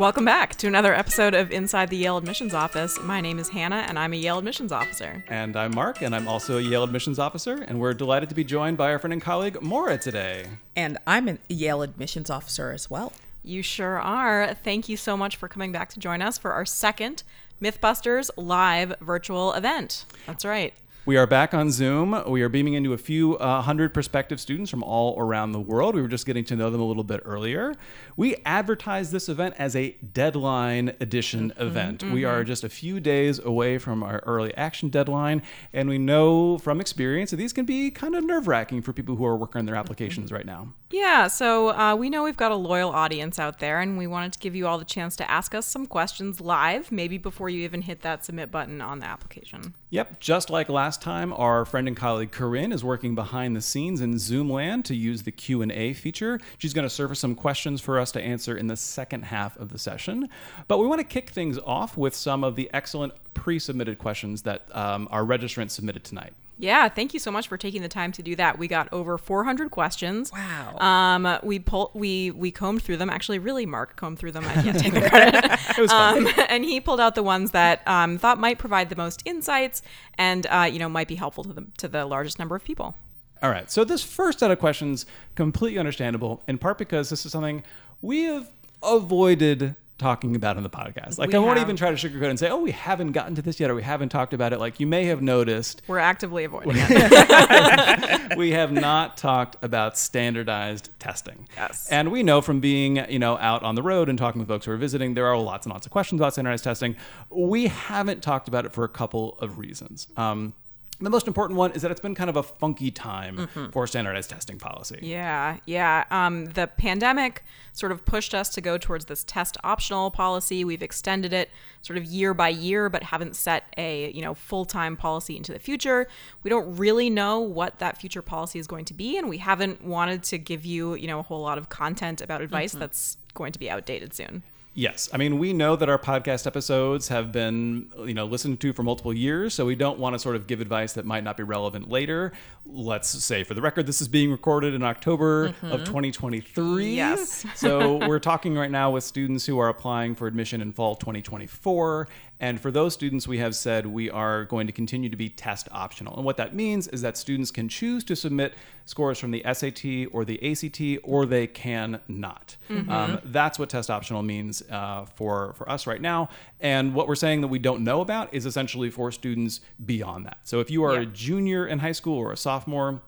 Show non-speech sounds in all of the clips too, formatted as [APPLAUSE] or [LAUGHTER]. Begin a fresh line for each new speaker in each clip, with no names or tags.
Welcome back to another episode of Inside the Yale Admissions Office. My name is Hannah, and I'm a Yale Admissions Officer.
And I'm Mark, and I'm also a Yale admissions officer, and we're delighted to be joined by our friend and colleague Moira today.
And I'm a Yale admissions officer as well.
You sure are. Thank you so much for coming back to join us for our second Mythbusters live virtual event. That's right.
We are back on Zoom. We are beaming into a few uh, hundred prospective students from all around the world. We were just getting to know them a little bit earlier. We advertised this event as a deadline edition event. We are just a few days away from our early action deadline, and we know from experience that these can be kind of nerve wracking for people who are working on their applications right now.
Yeah, so uh, we know we've got a loyal audience out there, and we wanted to give you all the chance to ask us some questions live, maybe before you even hit that submit button on the application.
Yep, just like last time, our friend and colleague Corinne is working behind the scenes in Zoomland to use the Q&A feature. She's going to surface some questions for us to answer in the second half of the session. But we want to kick things off with some of the excellent pre-submitted questions that um, our registrants submitted tonight.
Yeah, thank you so much for taking the time to do that. We got over 400 questions.
Wow.
Um, we pulled, we we combed through them. Actually, really, Mark combed through them. I [LAUGHS] can't take the credit.
It was fun.
Um, [LAUGHS] and he pulled out the ones that um, thought might provide the most insights and uh, you know might be helpful to the to the largest number of people.
All right. So this first set of questions completely understandable in part because this is something we have avoided talking about in the podcast. Like
We
I won't
have.
even try to sugarcoat and say, "Oh, we haven't gotten to this yet or we haven't talked about it." Like you may have noticed,
We're actively avoiding [LAUGHS] it.
we have not talked about standardized testing.
Yes.
And we know from being, you know, out on the road and talking with folks who are visiting, there are lots and lots of questions about standardized testing. We haven't talked about it for a couple of reasons. Um, the most important one is that it's been kind of a funky time for standardized testing policy.
Yeah, yeah. Um, the pandemic sort of pushed us to go towards this test optional policy. We've extended it sort of year by year, but haven't set a you know full time policy into the future. We don't really know what that future policy is going to be, and we haven't wanted to give you you know a whole lot of content about advice that's going to be outdated soon.
Yes, I mean we know that our podcast episodes have been you know listened to for multiple years, so we don't want to sort of give advice that might not be relevant later. Let's say for the record, this is being recorded in October of mm-hmm. 2023.
Yes.
so we're talking right now with students who are applying for admission in fall 2024. And for those students, we have said we are going to continue to be test optional. And what that means is that students can choose to submit scores from the SAT or the ACT, or they can not. Um, that's what test optional means uh, for, for us right now. And what we're saying that we don't know about is essentially for students beyond that. So if you are a junior in high school or a sophomore,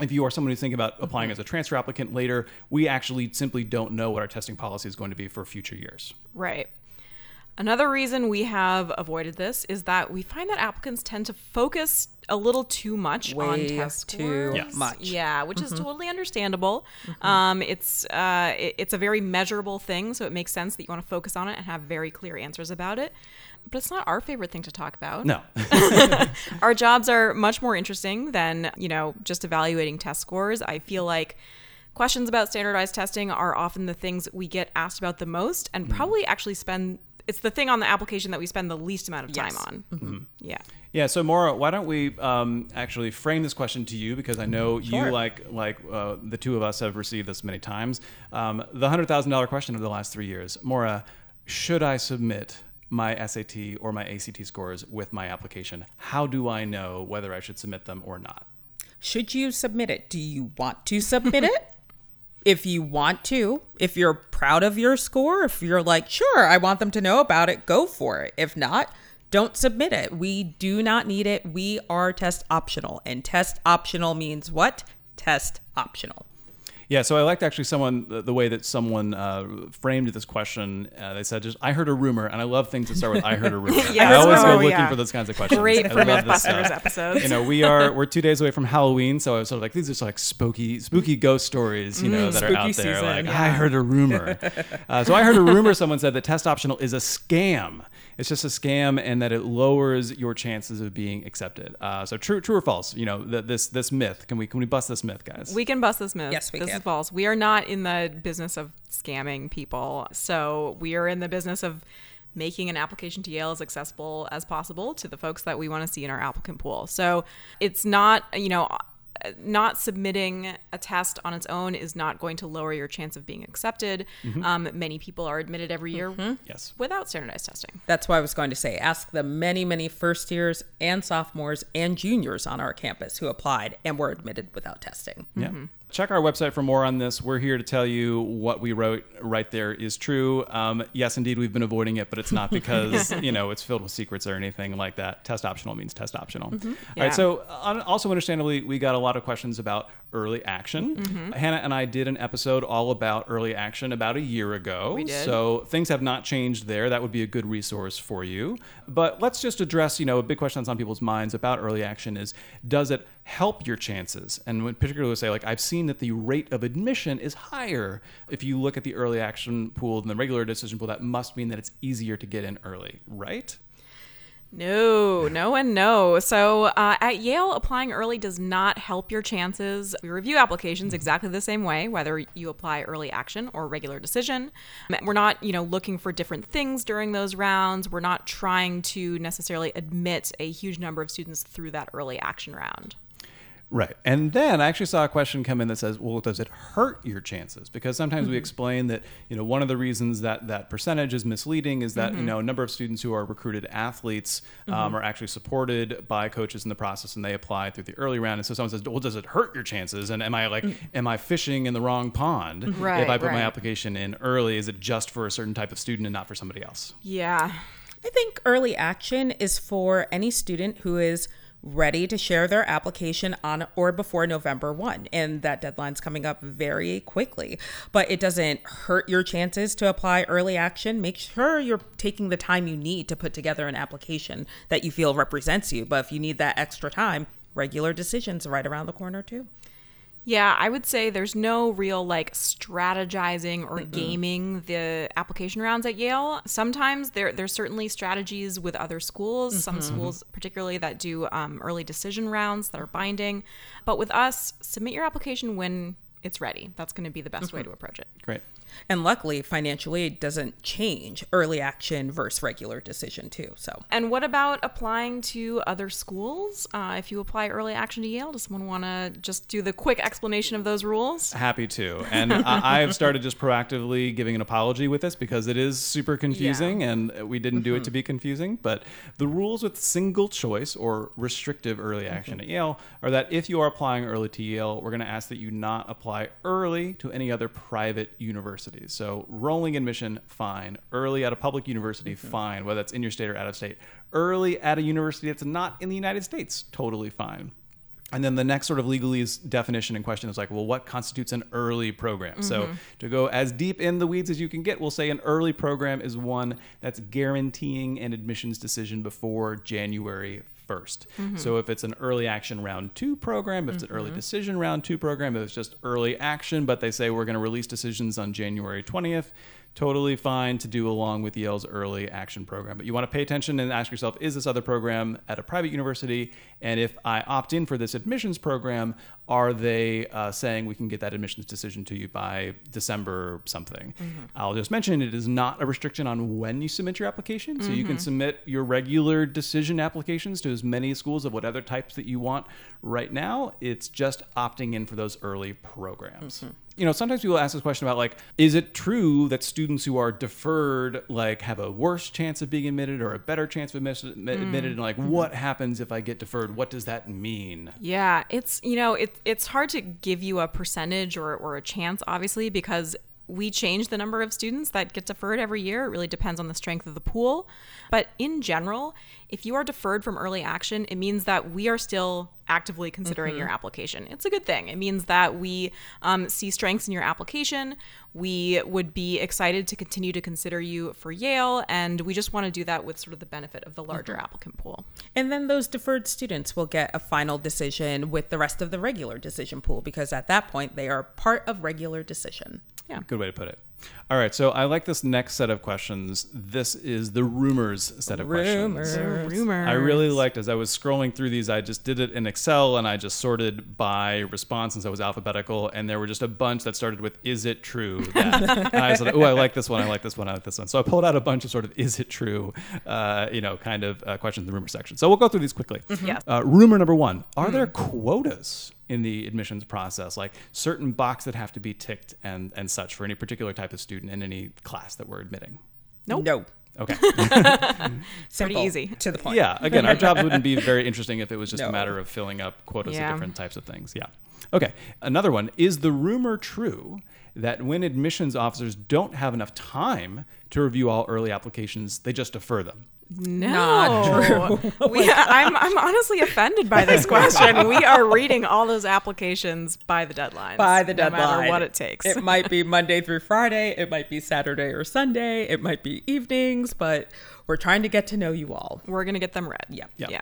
if you are someone who's thinking about applying as a transfer applicant later, we actually simply don't know what our testing policy is going to be for future years.
Right. Another reason we have avoided this is that we find that applicants tend to focus a little too much on test
too
scores.
Yes.
much.
Yeah, which is totally understandable. Um, it's uh, it- it's a very measurable thing, so it makes sense that you want to focus on it and have very clear answers about it. But it's not our favorite thing to talk about.
No. [LAUGHS] [LAUGHS]
Our jobs are much more interesting than, you know, just evaluating test scores. I feel like questions about standardized testing are often the things we get asked about the most and probably actually spend it's the thing on the application that we spend the least amount of time
Yes.
on. Yeah.
Yeah, so Moira, why don't we um, actually frame this question to you because I know you, like like uh, the two of us, have received this many times. Um, the hundred thousand dollar question of the last three years, Moira, should I submit my SAT or my ACT scores with my application? How do I know whether I should submit them or not?
Should you submit it? Do you want to submit [LAUGHS] it? If you want to, if you're proud of your score, if you're like, sure, I want them to know about it, go for it. If not, don't submit it. We do not need it. We are test optional. And test optional means what? Test optional.
Yeah, so I liked actually someone the, the way that someone uh, framed this question. Uh, they said, "Just I heard a rumor," and I love things that start with "I heard a rumor." [LAUGHS] I always go
Oh,
looking
yeah.
for those kinds of questions.
Great
I
for
love this
Mythbusters episodes.
You know, we are we're two days away from Halloween, so I was sort of like these are like spooky, spooky ghost stories, you know, that are out there.
season,
like
yeah.
I heard a rumor. [LAUGHS] uh, so I heard a rumor. Someone said that test optional is a scam. It's just a scam, and that it lowers your chances of being accepted. Uh, so true, true or false? You know, th- this this myth. Can we can we bust this myth, guys?
We can bust this myth.
Yes, we
this
can.
is false. We are not in the business of scamming people. So we are in the business of making an application to Yale as accessible as possible to the folks that we want to see in our applicant pool. So it's not, you know, not submitting a test on its own is not going to lower your chance of being accepted. Mm-hmm. Um, many people are admitted every year mm-hmm.
Yes.
without standardized testing.
That's what I was going to say. Ask the many, many first years and sophomores and juniors on our campus who applied and were admitted without testing.
Yeah. Mm-hmm. Check our website for more on this. We're here to tell you what we wrote right there is true. Um, yes, indeed, we've been avoiding it, but it's not [LAUGHS] because you know it's filled with secrets or anything like that. Test optional means test optional. All
Yeah.
right. So uh, also understandably, we got a lot of questions about early action. Mm-hmm. Hannah and I did an episode all about early action about a year ago.
We did.
So things have not changed there. That would be a good resource for you. But let's just address, you know, a big question that's on people's minds about early action is does it help your chances? And when particularly say like I've seen that the rate of admission is higher if you look at the early action pool than the regular decision pool. That must mean that it's easier to get in early, right?
No, no, and no. So uh, at Yale, applying early does not help your chances. We review applications exactly the same way, whether you apply early action or regular decision. We're not, you know, looking for different things during those rounds. We're not trying to necessarily admit a huge number of students through that early action round.
Right. And then I actually saw a question come in that says, well, does it hurt your chances? Because sometimes we mm-hmm. explain that, you know, one of the reasons that that percentage is misleading is that, you mm-hmm. know, a number of students who are recruited athletes um, mm-hmm. are actually supported by coaches in the process and they apply through the early round. And so someone says, well, does it hurt your chances? And am I like, mm. am I fishing in the wrong pond if I put my application in early? Is it just for a certain type of student and not for somebody else?
Yeah.
I think early action is for any student who is ready to share their application on or before November 1 and that deadline's coming up very quickly. But it doesn't hurt your chances to apply early action. Make sure you're taking the time you need to put together an application that you feel represents you. But if you need that extra time regular decisions right around the corner too
Yeah, I would say there's no real like strategizing or gaming the application rounds at Yale. Sometimes there there's certainly strategies with other schools, some mm-hmm, mm-hmm. schools particularly that do um, early decision rounds that are binding. But with us, submit your application when it's ready. That's going to be the best mm-hmm. way to approach it.
Great.
And luckily financial aid doesn't change early action versus regular decision too so
And what about applying to other schools? Uh, if you apply early action to Yale, does someone want to just do the quick explanation of those rules?
Happy to. [LAUGHS] And I, I have started just proactively giving an apology with this because it is super confusing and we didn't do it to be confusing. But the rules with single choice or restrictive early action at Yale are that if you are applying early to Yale, we're going to ask that you not apply early to any other private universities. So rolling admission, fine. Early at a public university, fine. Whether that's in your state or out of state. Early at a university that's not in the United States, totally fine. And then the next sort of legalese definition in question is like, well, what constitutes an early program? So mm-hmm. to go as deep in the weeds as you can get, we'll say an early program is one that's guaranteeing an admissions decision before January 1st. Mm-hmm. So if it's an early action round two program, if it's an early mm-hmm. decision round two program, if it's just early action, but they say we're going to release decisions on January 20th, totally fine to do along with Yale's early action program. But you want to pay attention and ask yourself, is this other program at a private university? And if I opt in for this admissions program, are they uh, saying we can get that admissions decision to you by December something? Mm-hmm. I'll just mention it is not a restriction on when you submit your application. So you can mm-hmm. submit your regular decision applications to as many schools of whatever types that you want right now. It's just opting in for those early programs mm-hmm. you know, sometimes people ask this question about like, is it true that students who are deferred like have a worse chance of being admitted or a better chance of admitted? Mm. And like, what happens if I get deferred? What does that mean?
Yeah, it's you know it, it's hard to give you a percentage or, or a chance, obviously, because we change the number of students that get deferred every year. It really depends on the strength of the pool. But in general, if you are deferred from early action, it means that we are still actively considering your application. It's a good thing. It means that we um, see strengths in your application. We would be excited to continue to consider you for Yale, and we just want to do that with sort of the benefit of the larger applicant pool.
And then those deferred students will get a final decision with the rest of the regular decision pool because at that point they are part of regular decision.
Yeah.
Good way to put it. All right, so I like this next set of questions. This is the rumors set of
Rumors.
questions.
Rumor.
I really liked as I was scrolling through these. I just did it in Excel and I just sorted by response since I was alphabetical, and there were just a bunch that started with "Is it true?" [LAUGHS] That and I said, "Oh, I like this one. I like this one. I like this one." So I pulled out a bunch of sort of "Is it true?" Uh, you know, kind of uh, questions in the rumor section. So we'll go through these quickly.
Yes.
Uh, rumor number one: Are there quotas in the admissions process, like certain box that have to be ticked and and such for any particular type of student in any class that we're admitting?
Nope.
No.
Okay. [LAUGHS]
Simple,
easy.
To the point.
yeah. Again, our jobs wouldn't be [LAUGHS] very interesting if it was just
No.
a matter of filling up quotas
Yeah.
of different types of things. Yeah. Okay. Another one is the rumor true that when admissions officers don't have enough time to review all early applications, they just defer them.
No,
Not [LAUGHS] [LAUGHS]
we, I'm I'm honestly offended by this question. we are reading all those applications by the deadline.
by the
no
deadline.
matter what it takes.
It might be [LAUGHS] Monday through Friday. It might be Saturday or Sunday. It might be evenings, but we're trying to get to know you all.
We're gonna get them read.
Yep.
Yep.
Yeah.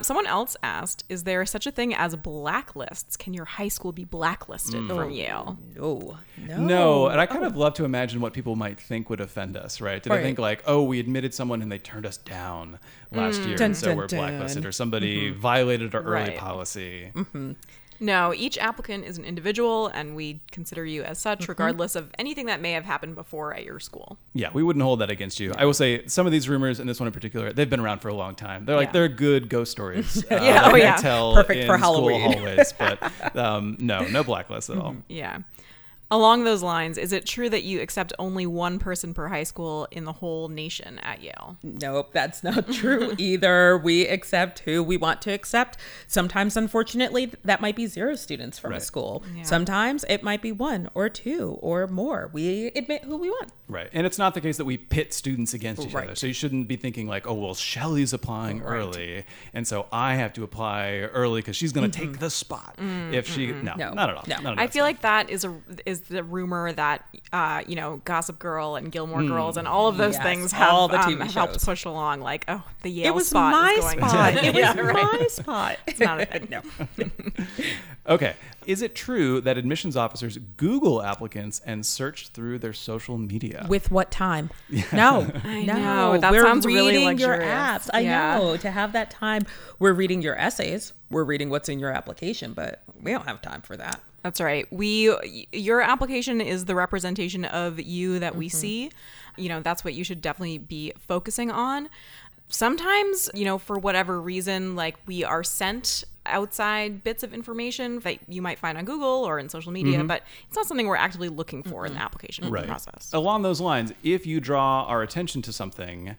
Someone else asked, "Is there such a thing as blacklists? Can your high school be blacklisted
Hmm.
from oh, Yale?"
No. No.
No, and I kind of oh. love to imagine what people might think would offend us, right? Did they
Right.
think like, oh, we admitted someone and they turned us down last mm. year,
Dun,
and so
dun,
we're blacklisted,
dun.
or somebody mm-hmm. violated our early
Right.
policy? Mm-hmm.
No, each applicant is an individual, and we consider you as such, regardless of anything that may have happened before at your school.
Yeah, we wouldn't hold that against you. I will say some of these rumors, and this one in particular, they've been around for a long time. They're like
Yeah.
they're good ghost stories. [LAUGHS] uh,
Yeah,
that
oh
we
yeah.
tell
Perfect
in
for Halloween.
hallways, but [LAUGHS] um, no, no blacklist at all.
Yeah. Along those lines, is it true that you accept only one person per high school in the whole nation at Yale?
Nope, that's not true [LAUGHS] either. We accept who we want to accept. Sometimes, unfortunately, that might be zero students from a school.
Yeah.
Sometimes it might be one or two or more. We admit who we want.
Right, and it's not the case that we pit students against each other. So you shouldn't be thinking like, oh well, Shelly's applying early, and so I have to apply early because she's going to take mm-hmm. the spot. If she, mm-hmm. no,
No.
not at all.
No.
None
I feel
stuff.
like that is a is the rumor that uh, you know Gossip Girl and Gilmore Girls and all of those
Yes,
things have,
all the
um, have helped push along. Like, oh, the Yale
it was
spot
my
is going
spot.
to
It [LAUGHS] was
yeah, right.
my spot. [LAUGHS]
It's not a thing.
no. [LAUGHS]
Okay. Is it true that admissions officers Google applicants and search through their social media?
With what time? No,
I
no.
know. That
We're
sounds really
reading your apps. I
Yeah.
know. To have that time, we're reading your essays. We're reading what's in your application, but we don't have time for that.
That's right. We your application is the representation of you that we mm-hmm. see. You know, that's what you should definitely be focusing on. Sometimes, you know, for whatever reason, like we are sent outside bits of information that you might find on Google or in social media, mm-hmm. but it's not something we're actively looking for in the application
right.
process.
Along those lines, if you draw our attention to something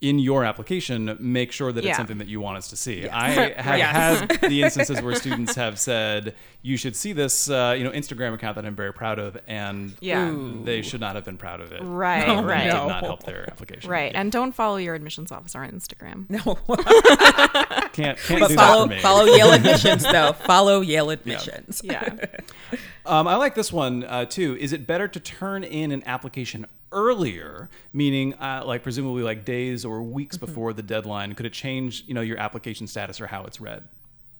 in your application, make sure that
Yeah.
it's something that you want us to see. I [LAUGHS] have
Yes.
had [LAUGHS] the instances where students have said, "You should see this, uh, you know, Instagram account that I'm very proud of," and
Yeah.
they should not have been proud of it.
Right,
Oh,
right.
Did not help their application.
Right. And don't follow your admissions officer on Instagram.
No, [LAUGHS]
Can't can't
but
do that
follow
for me.
follow Yale admissions though. Follow Yale admissions.
Yeah.
Um, I like this one uh, too. Is it better to turn in an application earlier, meaning uh, like presumably like days or weeks
Mm-hmm.
before the deadline? Could it change, you know, your application status or how it's read?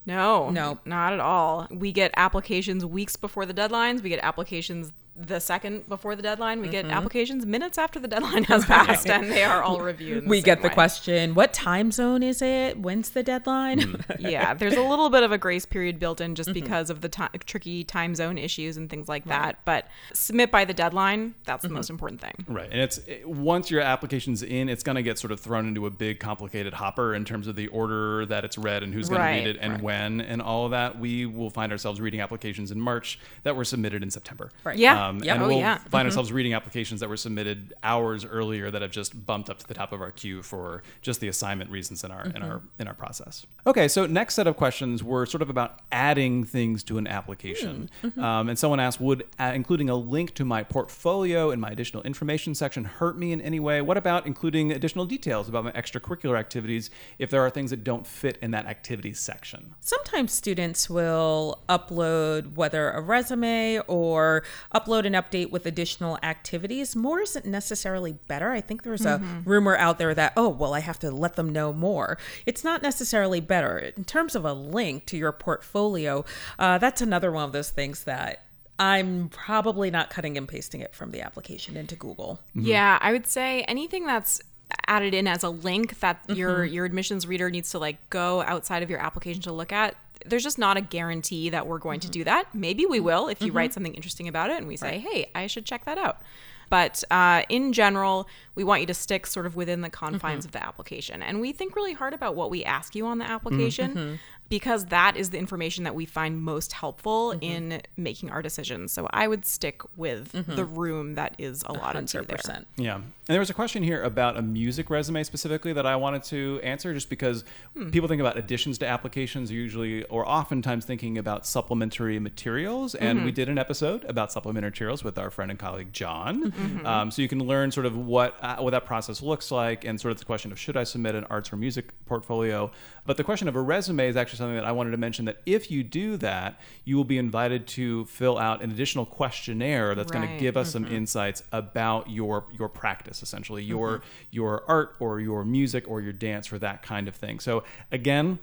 No,
No.
not at all. We get applications weeks before the deadlines. We get applications the second before the deadline. We get
Mm-hmm.
applications minutes after the deadline has passed, and they are all reviewed. in
We
same
get the
way.
question, what time zone is it? When's the deadline?
Mm. [LAUGHS]
Yeah, there's a little bit of a grace period built in just
Mm-hmm.
because of the ti tricky time zone issues and things like that. But submit by the deadline. That's
Mm-hmm.
the most important thing.
Right, and it's it- once your application's in, it's going to get sort of thrown into a big, complicated hopper in terms of the order that it's read and who's going
Right,
to read it and
right.
when and all of that. We will find ourselves reading applications in March that were submitted in September.
Right.
Yeah.
Um, Um,
yeah.
and
Oh,
we'll
yeah.
find mm-hmm. ourselves reading applications that were submitted hours earlier that have just bumped up to the top of our queue for just the assignment reasons in our in mm-hmm. our in our process. Okay, so next set of questions were sort of about adding things to an application. Mm, mm-hmm. Um, and someone asked, would uh, including a link to my portfolio in my additional information section hurt me in any way? What about including additional details about my extracurricular activities if there are things that don't fit in that activities section?
Sometimes students will upload whether a resume or upload an update with additional activities. More isn't necessarily better. I think there's a rumor out there that, oh, well, I have to let them know more. It's not necessarily better. In terms of a link to your portfolio, uh, that's another one of those things that I'm probably not cutting and pasting it from the application into Google.
Yeah, I would say anything that's added in as a link that your
Mm-hmm.
your admissions reader needs to like go outside of your application to look at. There's just not a guarantee that we're going
Mm-hmm.
to do that. Maybe we mm-hmm. will if you write mm-hmm. something interesting about it and we say, "Hey, I should check that out." But uh, in general, we want you to stick sort of within the confines mm-hmm. of the application. And we think really hard about what we ask you on the application because that is the information that we find most helpful in making our decisions. So I would stick with the room that is allotted to you there.
100%.
Yeah. And there was a question here about a music resume specifically that I wanted to answer just because hmm. people think about additions to applications usually or oftentimes thinking about supplementary materials. And mm-hmm. we did an episode about supplementary materials with our friend and colleague John. Mm-hmm. Um, so you can learn sort of what, uh, what that process looks like and sort of the question of should I submit an arts or music portfolio. But the question of a resume is actually something that I wanted to mention that if you do that, you will be invited to fill out an additional questionnaire that's going to give us some mm-hmm. insights about your your practice essentially your mm-hmm. your art or your music or your dance or that kind of thing. So again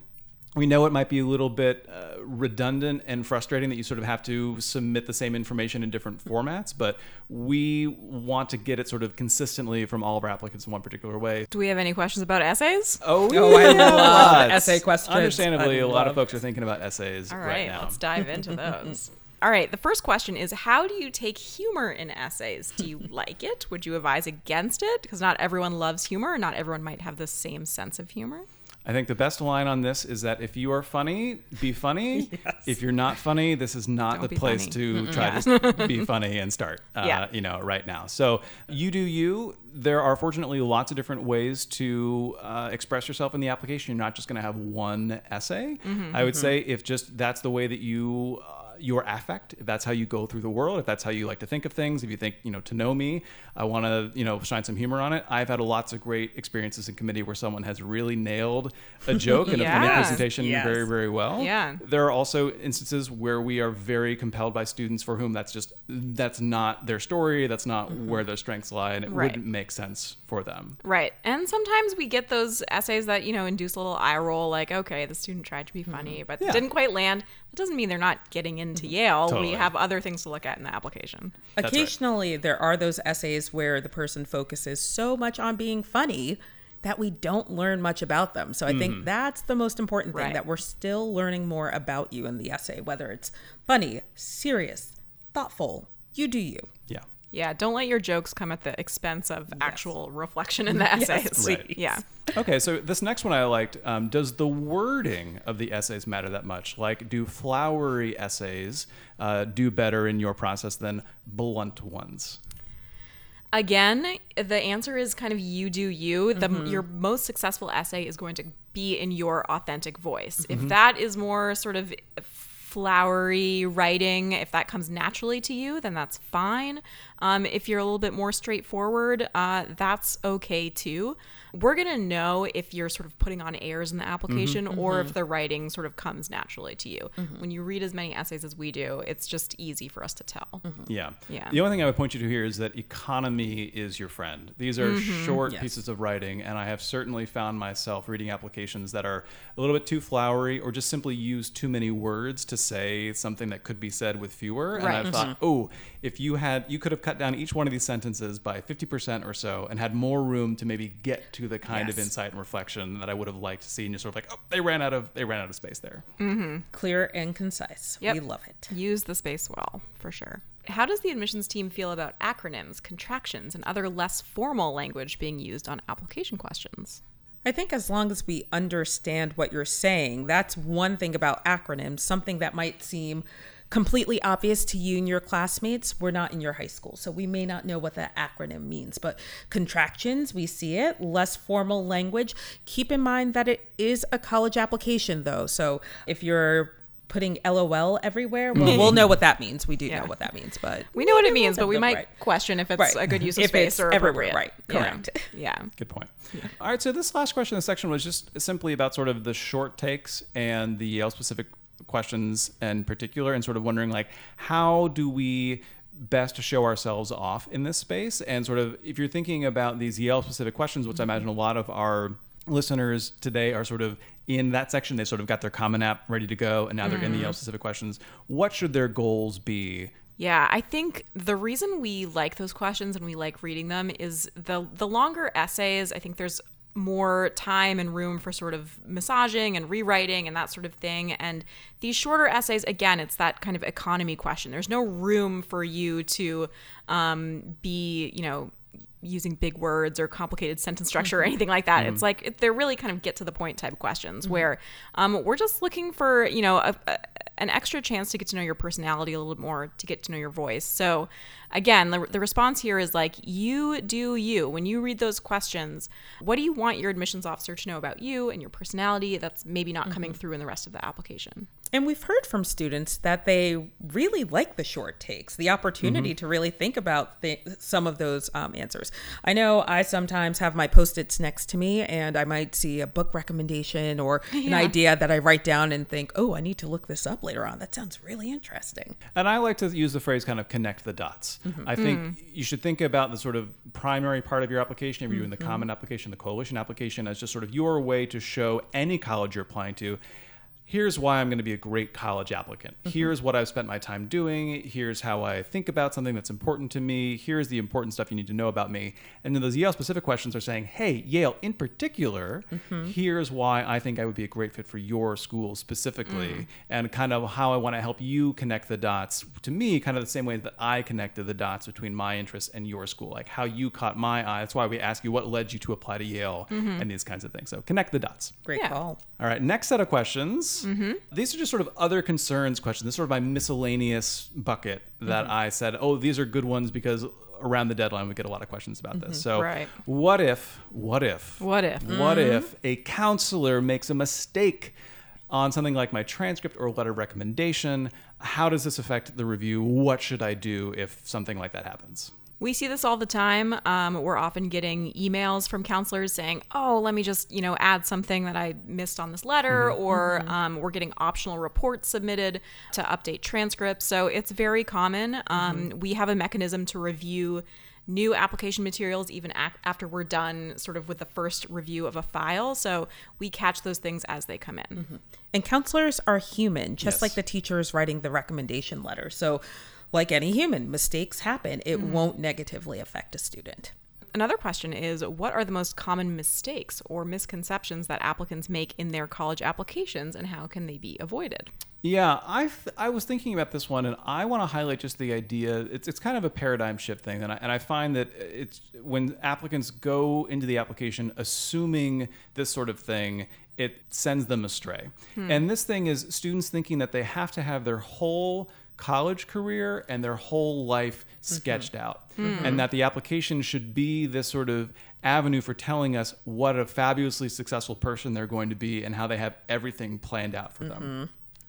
we know it might be a little bit uh, redundant and frustrating that you sort of have to submit the same information in different formats, but we want to get it sort of consistently from all of our applicants in one particular way.
Do we have any questions about essays?
Oh,
Oh, I
yeah,
love essay questions.
Understandably,
I
a lot of folks are thinking about essays
All
right,
right,
now.
let's dive into [LAUGHS] those. All right, the first question is How do you take humor in essays? Do you [LAUGHS] like it? Would you advise against it? Because not everyone loves humor, and not everyone might have the same sense of humor.
I think the best line on this is that if you are funny, be funny. [LAUGHS] If you're not funny, this is not
Don't
the place
funny.
to try to be [LAUGHS] funny and start. Uh,
Yeah.
You know, right now. So you do you. There are fortunately lots of different ways to uh, express yourself in the application. You're not just going to have one essay.
Mm-hmm.
I would say if just that's the way that you. Uh, your affect, if that's how you go through the world, if that's how you like to think of things, if you think, you know, to know me, I want to, you know, shine some humor on it. I've had lots of great experiences in committee where someone has really nailed a [LAUGHS] joke in a funny presentation
Yes.
very, very well.
Yeah.
There are also instances where we are very compelled by students for whom that's just that's not their story, that's not mm-hmm. where their strengths lie, and it
Right.
wouldn't make sense for them.
Right. And sometimes we get those essays that, you know, induce a little eye roll, like, okay, the student tried to be funny, mm-hmm. but
Yeah.
didn't quite land. That doesn't mean they're not getting into Yale.
Totally.
We have other things to look at in the application.
right.
Occasionally, there are those essays where the person focuses so much on being funny that we don't learn much about them. So I
Mm-hmm.
think that's the most important thing
Right.
that we're still learning more about you in the essay, whether it's funny, serious, thoughtful. You do you.
Yeah.
Yeah. Don't let your jokes come at the expense of actual reflection in the essays.
Right. [LAUGHS]
Yeah.
Okay, so this next one I liked. Um, does the wording of the essays matter that much? Like, do flowery essays uh, do better in your process than blunt ones?
Again, the answer is kind of you do you. The your most successful essay is going to be in your authentic voice. If that is more sort of flowery writing, if that comes naturally to you, then that's fine. Um, if you're a little bit more straightforward, uh, that's okay too. We're gonna know if you're sort of putting on airs in the mm-hmm, application or if mm-hmm. the writing sort of comes naturally to you. Mm-hmm. When you read as many essays as we do, it's just easy for us to tell.
Yeah.
Yeah.
The only thing I would point you to here is that economy is your friend. These are short
Yes.
pieces of writing, and I have certainly found myself reading applications that are a little bit too flowery or just simply use too many words to say something that could be said with fewer. And
Right.
I thought, oh, if you had, you could have cut down each one of these sentences by 50% or so and had more room to maybe get to the kind of insight and reflection that I would have liked to see. And you're sort of like, oh, they ran out of, they ran out of space there. Mm-hmm.
Clear and concise.
Yep.
We love it.
Use the space well, for sure. How does the admissions team feel about acronyms, contractions, and other less formal language being used on application questions?
I think as long as we understand what you're saying, that's one thing about acronyms, something that might seem completely obvious to you and your classmates. We're not in your high school, so we may not know what that acronym means. But contractions, we see it, less formal language. Keep in mind that it is a college application, though. So if you're putting LOL everywhere, well, we'll know what that means. We do
Yeah.
know what that means, but
We know what it means, but we
Right.
might question if it's
Right.
a good use of
If
space or
everywhere,
appropriate.
right.
Yeah.
Correct.
Yeah.
Good point. All right, so this last question in the section was just simply about sort of the short takes and the Yale specific questions in particular, and sort of wondering like how do we best show ourselves off in this space, and sort of if you're thinking about these Yale specific questions, which I mm-hmm. imagine a lot of our listeners today are sort of in that section, they sort of got their Common App ready to go, and now they're in the mm-hmm. Yale specific questions. What should their goals be?
Yeah, I think the reason we like those questions and we like reading them is the the longer essays, I think there's more time and room for sort of massaging and rewriting and that sort of thing. And these shorter essays, again, it's that kind of economy question. There's no room for you to um, be, you know, using big words or complicated sentence structure or mm-hmm. anything like that. It's mm-hmm. like it, they're really kind of get to the point type questions mm-hmm. where um, we're just looking for you know a, a, an extra chance to get to know your personality a little bit more, to get to know your voice. So again, the, the response here is like you do you. When you read those questions, what do you want your admissions officer to know about you and your personality that's maybe not coming through in the rest of the application?
And we've heard from students that they really like the short takes, the opportunity mm-hmm. to really think about th- some of those um, answers. I know I sometimes have my post its next to me, and I might see a book recommendation or [LAUGHS] an idea that I write down and think, oh, I need to look this up later on. That sounds really interesting.
And I like to use the phrase kind of connect the dots. Mm-hmm. I think mm. you should think about the sort of primary part of your application, if you're doing the mm-hmm. common application, the coalition application, as just sort of your way to show any college you're applying to. Here's why I'm going to be a great college applicant. Mm-hmm. Here's what I've spent my time doing. Here's how I think about something that's important to me. Here's the important stuff you need to know about me. And then those Yale specific questions are saying, hey, Yale in particular, mm-hmm. here's why I think I would be a great fit for your school specifically, mm. and kind of how I want to help you connect the dots to me, kind of the same way that I connected the dots between my interests and your school, like how you caught my eye. That's why we ask you what led you to apply to Yale mm-hmm. and these kinds of things. So connect the dots.
Great
Yeah.
call.
All right, next set of questions. Mm-hmm. These are just sort of other concerns questions. This is sort of my miscellaneous bucket that mm-hmm. I said, oh, these are good ones because around the deadline we get a lot of questions about this. Mm-hmm. So,
Right.
what if, what if,
What if?
what if a counselor makes a mistake on something like my transcript or letter of recommendation? How does this affect the review? What should I do if something like that happens?
We see this all the time. Um, we're often getting emails from counselors saying, "Oh, let me just you know add something that I missed on this letter," or Um, we're getting optional reports submitted to update transcripts. So it's very common. Um, We have a mechanism to review new application materials even ac- after we're done sort of with the first review of a file so we catch those things as they come in
And counselors are human, just
Yes.
like the teachers writing the recommendation letter. So, like any human, mistakes happen. It mm. won't negatively affect a student.
Another question is what are the most common mistakes or misconceptions that applicants make in their college applications and how can they be avoided?
Yeah, I I was thinking about this one, and I want to highlight just the idea. It's it's kind of a paradigm shift thing, and I, and I find that it's when applicants go into the application assuming this sort of thing, it sends them astray. Hmm. And this thing is students thinking that they have to have their whole college career and their whole life mm-hmm. sketched out, mm-hmm. and that the application should be this sort of avenue for telling us what a fabulously successful person they're going to be and how they have everything planned out for them. Mm-hmm.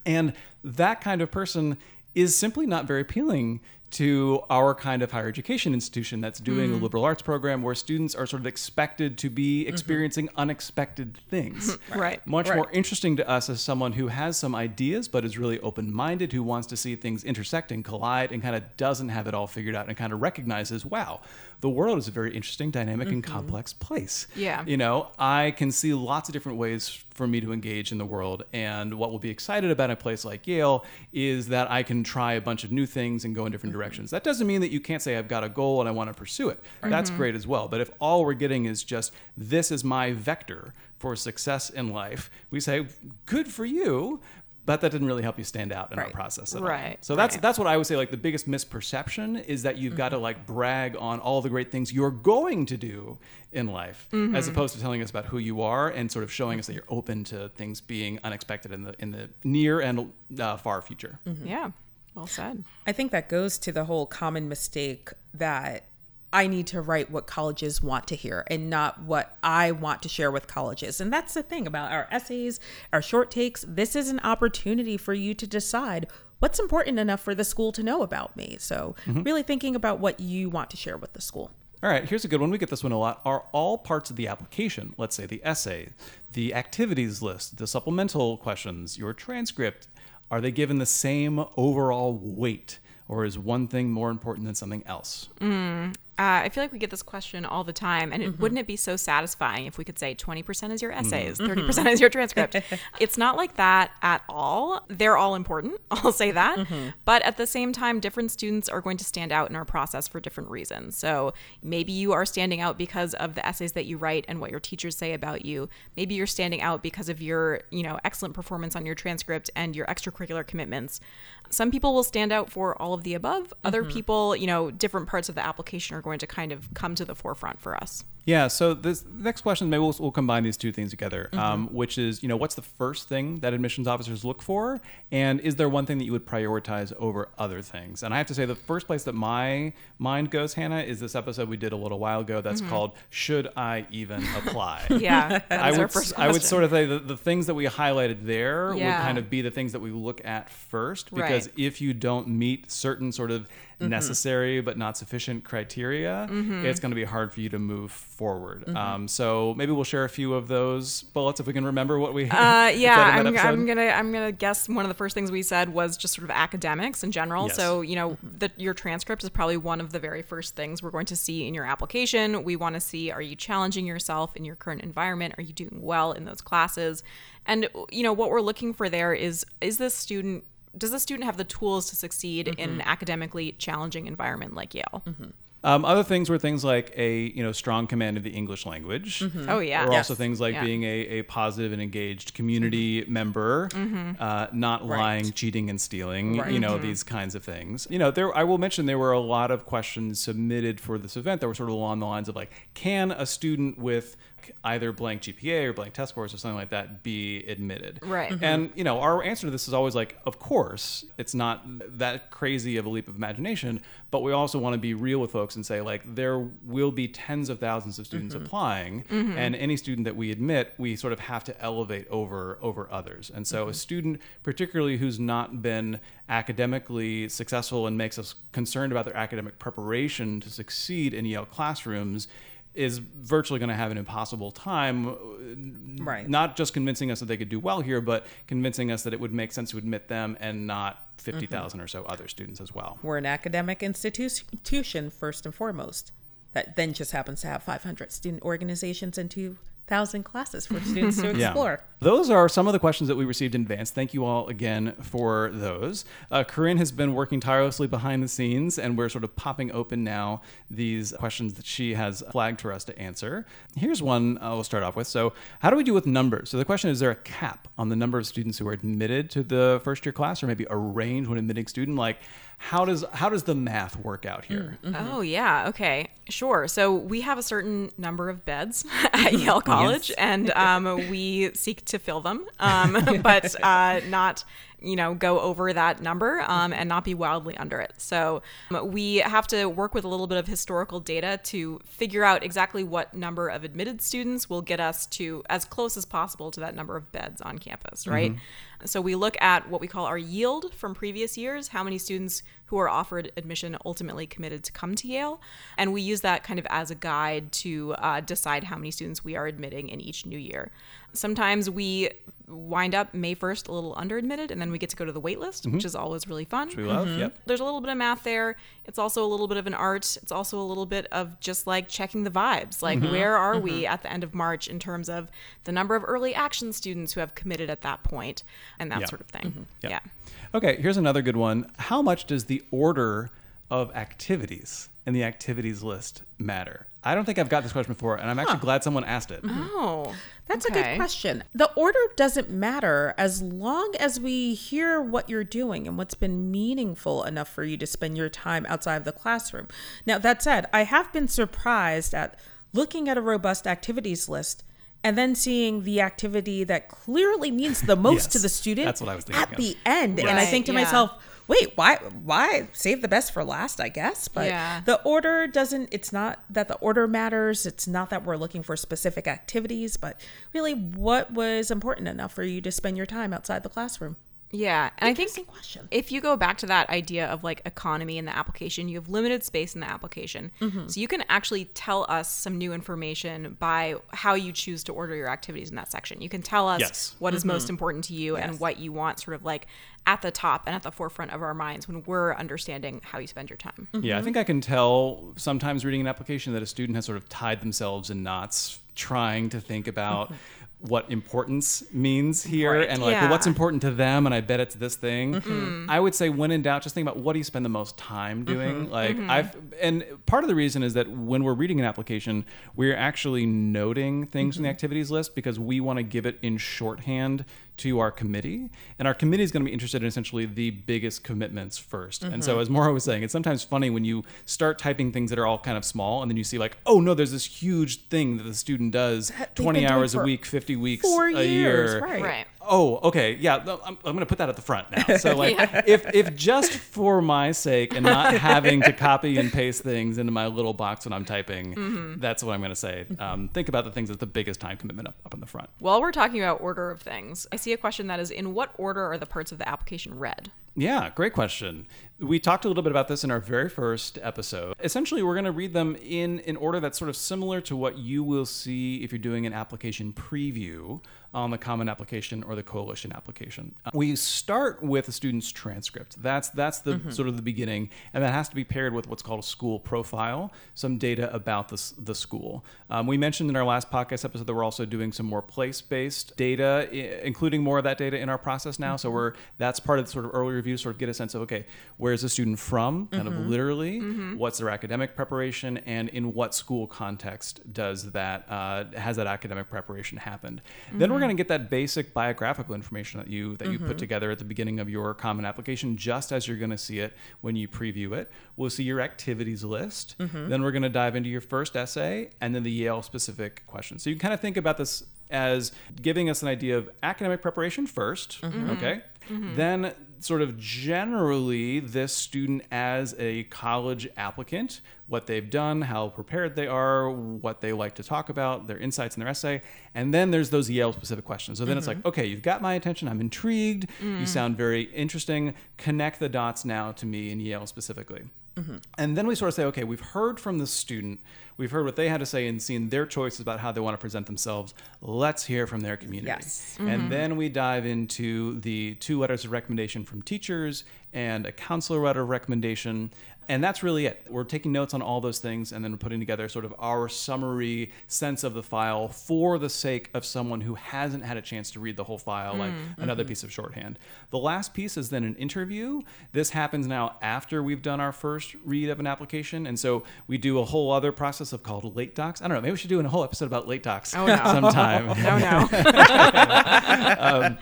And that kind of person is simply not very appealing to our kind of higher education institution that's doing a mm. liberal arts program where students are sort of expected to be mm-hmm. experiencing unexpected things. [LAUGHS]
Right.
Much
Right.
more interesting to us as someone who has some ideas but is really open minded, who wants to see things intersect and collide and kind of doesn't have it all figured out and kind of recognizes, wow, the world is a very interesting, dynamic, and mm-hmm. complex place.
Yeah.
You know, I can see lots of different ways for me to engage in the world. And what will be excited about a place like Yale is that I can try a bunch of new things and go in different directions. That doesn't mean that you can't say, I've got a goal and I want to pursue it. That's mm-hmm. great as well. But if all we're getting is just, this is my vector for success in life, we say, good for you. But that didn't really help you stand out in our process at all.
Right,
So that's
right.
that's what I would say. Like the biggest misperception is that you've got to mm-hmm. like brag on all the great things you're going to do in life, as mm-hmm. opposed to telling us about who you are and sort of showing us that you're open to things being unexpected in the in the near and uh, far future.
Yeah. Well said.
I think that goes to the whole common mistake that I need to write what colleges want to hear and not what I want to share with colleges. And that's the thing about our essays, our short takes. This is an opportunity for you to decide what's important enough for the school to know about me. So, mm-hmm. really thinking about what you want to share with the school.
All right, here's a good one. We get this one a lot. Are all parts of the application, let's say the essay, the activities list, the supplemental questions, your transcript, are they given the same overall weight? Or is one thing more important than something else?
Mm, Uh, I feel like we get this question all the time, and it,
Mm-hmm.
wouldn't it be so satisfying if we could say 20% is your essays,
Mm-hmm.
30% is your transcript? [LAUGHS] it's not like that at all. They're all important, [LAUGHS] I'll say that.
Mm-hmm.
But at the same time, different students are going to stand out in our process for different reasons. So maybe you are standing out because of the essays that you write and what your teachers say about you. Maybe you're standing out because of your, you know, excellent performance on your transcript and your extracurricular commitments. Some people will stand out for all of the above. Other
Mm-hmm.
people, you know, different parts of the application are going to kind of come to the forefront for us.
Yeah. So this next question, maybe we'll, we'll combine these two things together,
Mm-hmm.
um, which is, you know, what's the first thing that admissions officers look for, and is there one thing that you would prioritize over other things? And I have to say, the first place that my mind goes, Hannah, is this episode we did a little while ago that's called "Should I Even Apply?"
Mm-hmm. [LAUGHS] Yeah, [LAUGHS]
I would,
our first
I would sort of say the, the things that we highlighted there would kind of be the things that we look at first because
Right. Mm-hmm.
if you don't meet certain sort of necessary but not sufficient criteria, it's going to be hard for you to move forward.
Mm-hmm.
Um, so maybe we'll share a few of those bullets if we can remember what we. [LAUGHS]
Uh, yeah, I'm, I'm gonna I'm gonna guess one of the first things we said was just sort of academics in general.
Yes.
So you know, the, your transcript is probably one of the very first things we're going to see in your application. We want to see are you challenging yourself in your current environment? Are you doing well in those classes? And you know what we're looking for there is is this student does the student have the tools to succeed in an academically challenging environment like Yale? Mm-hmm.
Um, other things were things like a you know strong command of the English language. Mm-hmm.
Oh yeah,
Or also things like
Yeah.
being a, a positive and engaged community member, uh, not lying, cheating, and stealing. You
Right.
know these kinds of things. You know, there. I will mention there were a lot of questions submitted for this event that were sort of along the lines of like, can a student with either blank GPA or blank test scores or something like that be admitted?
Right. Mhm.
And you know, our answer to this is always like, of course, it's not that crazy of a leap of imagination, but we also want to be real with folks and say like there will be tens of thousands of students mm-hmm. applying, mm-hmm. and any student that we admit, we sort of have to elevate over over others. And so a mm-hmm. student, particularly who's not been academically successful and makes us concerned about their academic preparation to succeed in Yale classrooms is virtually going to have an impossible time uh,
Right.
not just convincing us that they could do well here, but convincing us that it would make sense to admit them and not 50,000 mm-hmm. or so other students as well.
We're an academic institution first and foremost. That then just happens to have 500 student organizations and 2,000 classes for students to [LAUGHS] explore.
Those are some of the questions that we received in advance. Thank you all again for those. Uh, Corinne has been working tirelessly behind the scenes, and we're sort of popping open now these questions that she has flagged for us to answer. Here's one uh, we'll start off with. So, how do we do with numbers? So, the question is, is there a cap on the number of students who are admitted to the first year class, or maybe a range when admitting student? Like, how does how does the math work out here?
Oh yeah, okay, sure. So we have a certain number of beds [LAUGHS] at [LAUGHS] Yale College, and [LAUGHS] um, we seek to fill them, um, [LAUGHS] but uh, not you know go over that number um, and not be wildly under it. So um, we have to work with a little bit of historical data to figure out exactly what number of admitted students will get us to as close as possible to that number of beds on campus, right? So we look at what we call our yield from previous years, how many students who are offered admission ultimately committed to come to Yale. And we use that kind of as a guide to uh, decide how many students we are admitting in each new year. Sometimes we wind up May 1st a little under admitted, and then we get to go to the wait list, which mm-hmm. is always really fun.
We love, mm-hmm. yep.
There's a little bit of math there. It's also a little bit of an art. It's also a little bit of just like checking the vibes. Like, mm-hmm. where are we at the end of March in terms of the number of early action students who have committed at that point and that
Yeah.
sort of thing? Mm-hmm.
Yep.
Yeah.
Okay, here's another good one. How much does the order of activities in the activities list matter? I don't think I've got this question before, and I'm actually glad someone asked it. Mm-hmm.
Oh,
That's a good question. The order doesn't matter as long as we hear what you're doing and what's been meaningful enough for you to spend your time outside of the classroom. Now, that said, I have been surprised at looking at a robust activities list and then seeing the activity that clearly means the most
Yes,
to the student
that's what I was thinking
at
of.
the end. And I think to
yeah.
myself, wait, why why save the best for last, I guess? But
Yeah.
the order doesn't it's not that the order matters it's not that we're looking for specific activities but really what was important enough for you to spend your time outside the classroom
Yeah, and I think
Interesting question.
if you go back to that idea of like economy in the application, you have limited space in the application. Mm-hmm. So you can actually tell us some new information by how you choose to order your activities in that section. You can tell us
Yes.
what is mm-hmm. most important to you and what you want sort of like at the top and at the forefront of our minds when we're understanding how you spend your time.
Yeah, I mm-hmm. think I can tell sometimes reading an application that a student has sort of tied themselves in knots trying to think about what importance means here
Right.
and like well, what's important to them and I bet it's this thing. Mm-hmm. Mm-hmm. I would say when in doubt just think about what do you spend the most time mm-hmm. doing? Like I've and part of the reason is that when we're reading an application, we're actually noting things in the activities list because we want to give it in shorthand to our committee and our committee is going to be interested in essentially the biggest commitments 1st and so mm-hmm. as Moira was saying it's sometimes funny when you start typing things that are all kind of small and then you see like oh no there's this huge thing that the student does
That
20 hours a week 50 weeks
four
a
years,
year
right.
Right.
Oh okay. Yeah i'm, I'm going to put that at the front now. So [LAUGHS] like if if just for my sake and not [LAUGHS] having to copy and paste things into my little box when i'm typing
Mm-hmm.
that's what i'm going to say. Um, think about the things that's the biggest time commitment up, up in the front.
While we're talking about order of things, I see a question that is in what order are the parts of the application read?
Yeah, great question. We talked a little bit about this in our very first episode. Essentially, we're going to read them in an order that's sort of similar to what you will see if you're doing an application preview on the Common Application or the Coalition application. We start with a student's transcript. That's that's the sort of the beginning, and that has to be paired with what's called a school profile, some data about the, the school. Um, we mentioned in our last podcast episode that we're also doing some more place-based data, i- including more of that data in our process now. So we're that's part of the sort of early review, sort of get a sense of okay, where's the student from, kind of mm-hmm. literally, mm-hmm. what's their academic preparation, and in what school context does that uh, has that academic preparation happened. Then we're mm-hmm. going to get that basic biographical information that you that you put together at the beginning of your common application, just as you're going to see it when you preview it. We'll see your activities list. Then we're going to dive into your first essay and then the Yale specific questions. So you can kind of think about this as giving us an idea of academic preparation 1st okay? Then sort of generally this student as a college applicant, what they've done, how prepared they are, what they like to talk about, their insights in their essay, and then there's those Yale specific questions. So then it's like, mm-hmm. okay, you've got my attention, I'm intrigued, you mm. sound very interesting, connect the dots now to me in Yale specifically. Mm-hmm. And then we sort of say, okay, we've heard from the student, we've heard what they had to say and seen their choices about how they want to present themselves. Let's hear from their community.
Yes.
And mm-hmm. then we dive into the two letters of recommendation from teachers and a counselor letter of recommendation. And that's really it. We're taking notes on all those things and then putting together sort of our summary sense of the file for the sake of someone who hasn't had a chance to read the whole file, mm, like another mm-hmm. piece of shorthand. The last piece is then an interview. This happens now after we've done our first read of an application. And so we do a whole other process of called late docs. I don't know, maybe we should do a whole episode about late docs
Oh, no. [LAUGHS]
sometime [LAUGHS] oh,
No, no. [LAUGHS]
Um,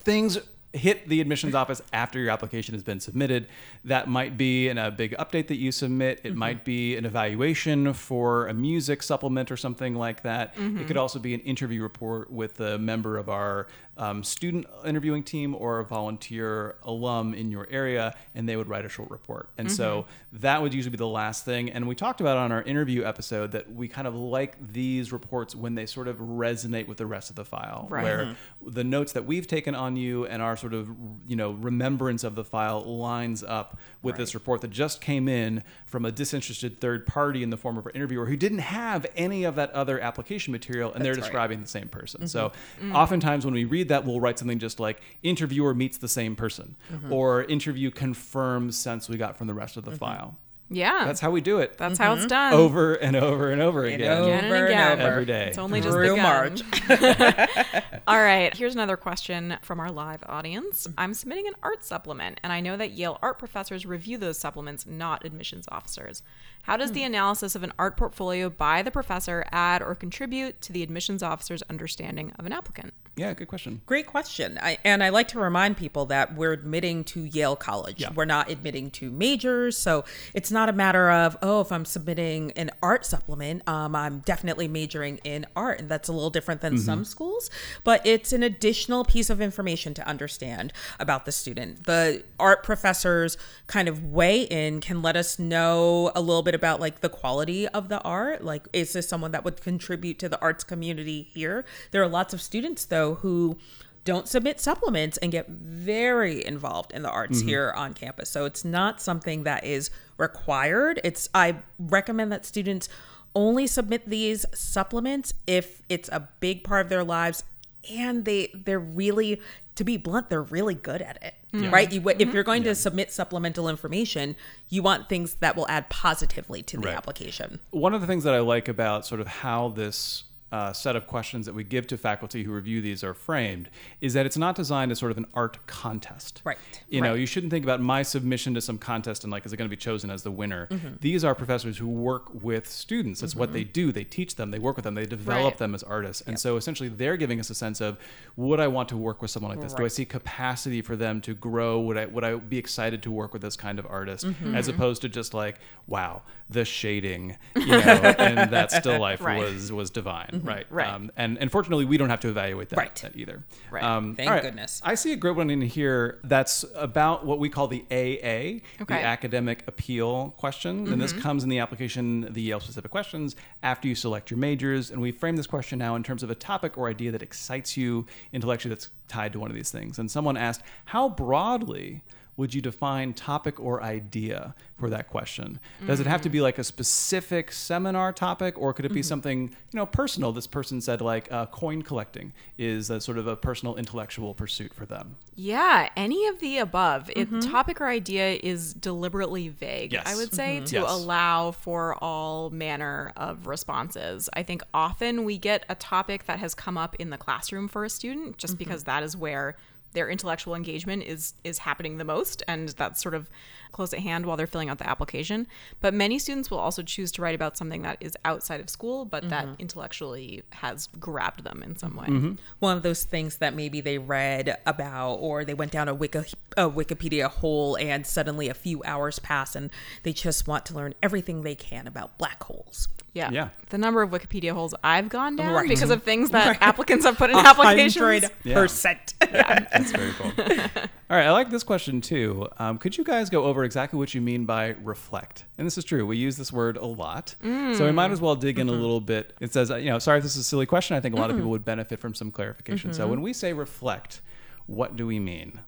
things hit the admissions office after your application has been submitted. That might be in a big update that you submit. It mm-hmm. might be an evaluation for a music supplement or something like that. It mm-hmm. could also be an interview report with a member of our um, student interviewing team or a volunteer alum in your area, and they would write a short report. And so mm-hmm. that would usually be the last thing. And we talked about on our interview episode that we kind of like these reports when they sort of resonate with the rest of the file,
Right.
where mm-hmm. the notes that we've taken on you and our sort of you know remembrance of the file lines up with this report that just came in from a disinterested third party in the form of an interviewer who didn't have any of that other application material and they're
That's right.
describing the same person mm-hmm. so oftentimes when we read that we'll write something just like interviewer meets the same person mm-hmm. or interview confirms sense we got from the rest of the mm-hmm. file
Yeah.
that's how we do it
That's how it's mm-hmm. done.
over and over and over
And
again
over
Again and
and
again.
over.
every day
It's only just
Through
begun.
March. [LAUGHS] [LAUGHS]
All right, here's another question from our live audience. I'm submitting an art supplement, and I know that Yale art professors review those supplements, not admissions officers. How does the analysis of an art portfolio by the professor add or contribute to the admissions officer's understanding of an applicant?
yeah good question
Great question. I, and I like to remind people that we're admitting to Yale College.
Yeah.
We're not admitting to majors. So it's not a matter of, oh, if I'm submitting an art supplement, um, I'm definitely majoring in art. And that's a little different than some schools. But it's an additional piece of information to understand about the student. The art professors kind of weigh in can let us know a little bit about like the quality of the art. Like, is this someone that would contribute to the arts community here? There are lots of students, though, who don't submit supplements and get very involved in the arts mm-hmm. here on campus. So it's not something that is required. It's I recommend that students only submit these supplements if it's a big part of their lives and they they're really to be blunt they're really good at it right? You if mm-hmm. you're going to submit supplemental information you want things that will add positively to the
Right.
application.
One of the things that I like about sort of how this uh, set of questions that we give to faculty who review these are framed is that it's not designed as sort of an art contest.
Right.
You know, you shouldn't think about my submission to some contest and like, is it going to be chosen as the winner? These are professors who work with students. That's what they do. They teach them, they work with them, they develop
Right.
them as artists. And so essentially they're giving us a sense of would I want to work with someone like this? Do I see capacity for them to grow? Would I would I be excited to work with this kind of artist
Mm-hmm.
as opposed to just like, wow, the shading, [LAUGHS] you know, and that still life
Right.
was was divine, right?
Right.
Um, and unfortunately, we don't have to evaluate that,
Right.
that either.
Right.
Um,
Thank
right.
goodness.
I see a great one in here that's about what we call the AA, the academic appeal question. And this comes in the application, the Yale specific questions, after you select your majors. And we frame this question now in terms of a topic or idea that excites you intellectually that's tied to one of these things. And someone asked, how broadly would you define topic or idea for that question? Does it have to be like a specific seminar topic, or could it be mm-hmm. something you know personal? This person said like uh, coin collecting is a sort of a personal intellectual pursuit for them.
Yeah, any of the above. It, mm-hmm. topic or idea is deliberately vague,
Yes.
I would say, mm-hmm. to
Yes.
allow for all manner of responses. I think often we get a topic that has come up in the classroom for a student just because that is where their intellectual engagement is is happening the most and that's sort of close at hand while they're filling out the application. But many students will also choose to write about something that is outside of school but that mm-hmm. intellectually has grabbed them in some way. Mm-hmm.
One of those things that maybe they read about or they went down a, Wiki, a wikipedia hole and suddenly a few hours pass and they just want to learn everything they can about black holes
Yeah.
Yeah.
The number of Wikipedia holes I've gone down
Right.
because of things that applicants have put in [LAUGHS] applications.
100%. [LAUGHS]
That's very cool. [LAUGHS] All right, I like this question too. Um, could you guys go over exactly what you mean by reflect? And this is true. We use this word a lot, so we might mm. as well dig in a mm-hmm. little bit. It says, you know, sorry if this is a silly question. I think a lot of people would benefit from some clarification. So mm-hmm. when we say reflect, what do we mean?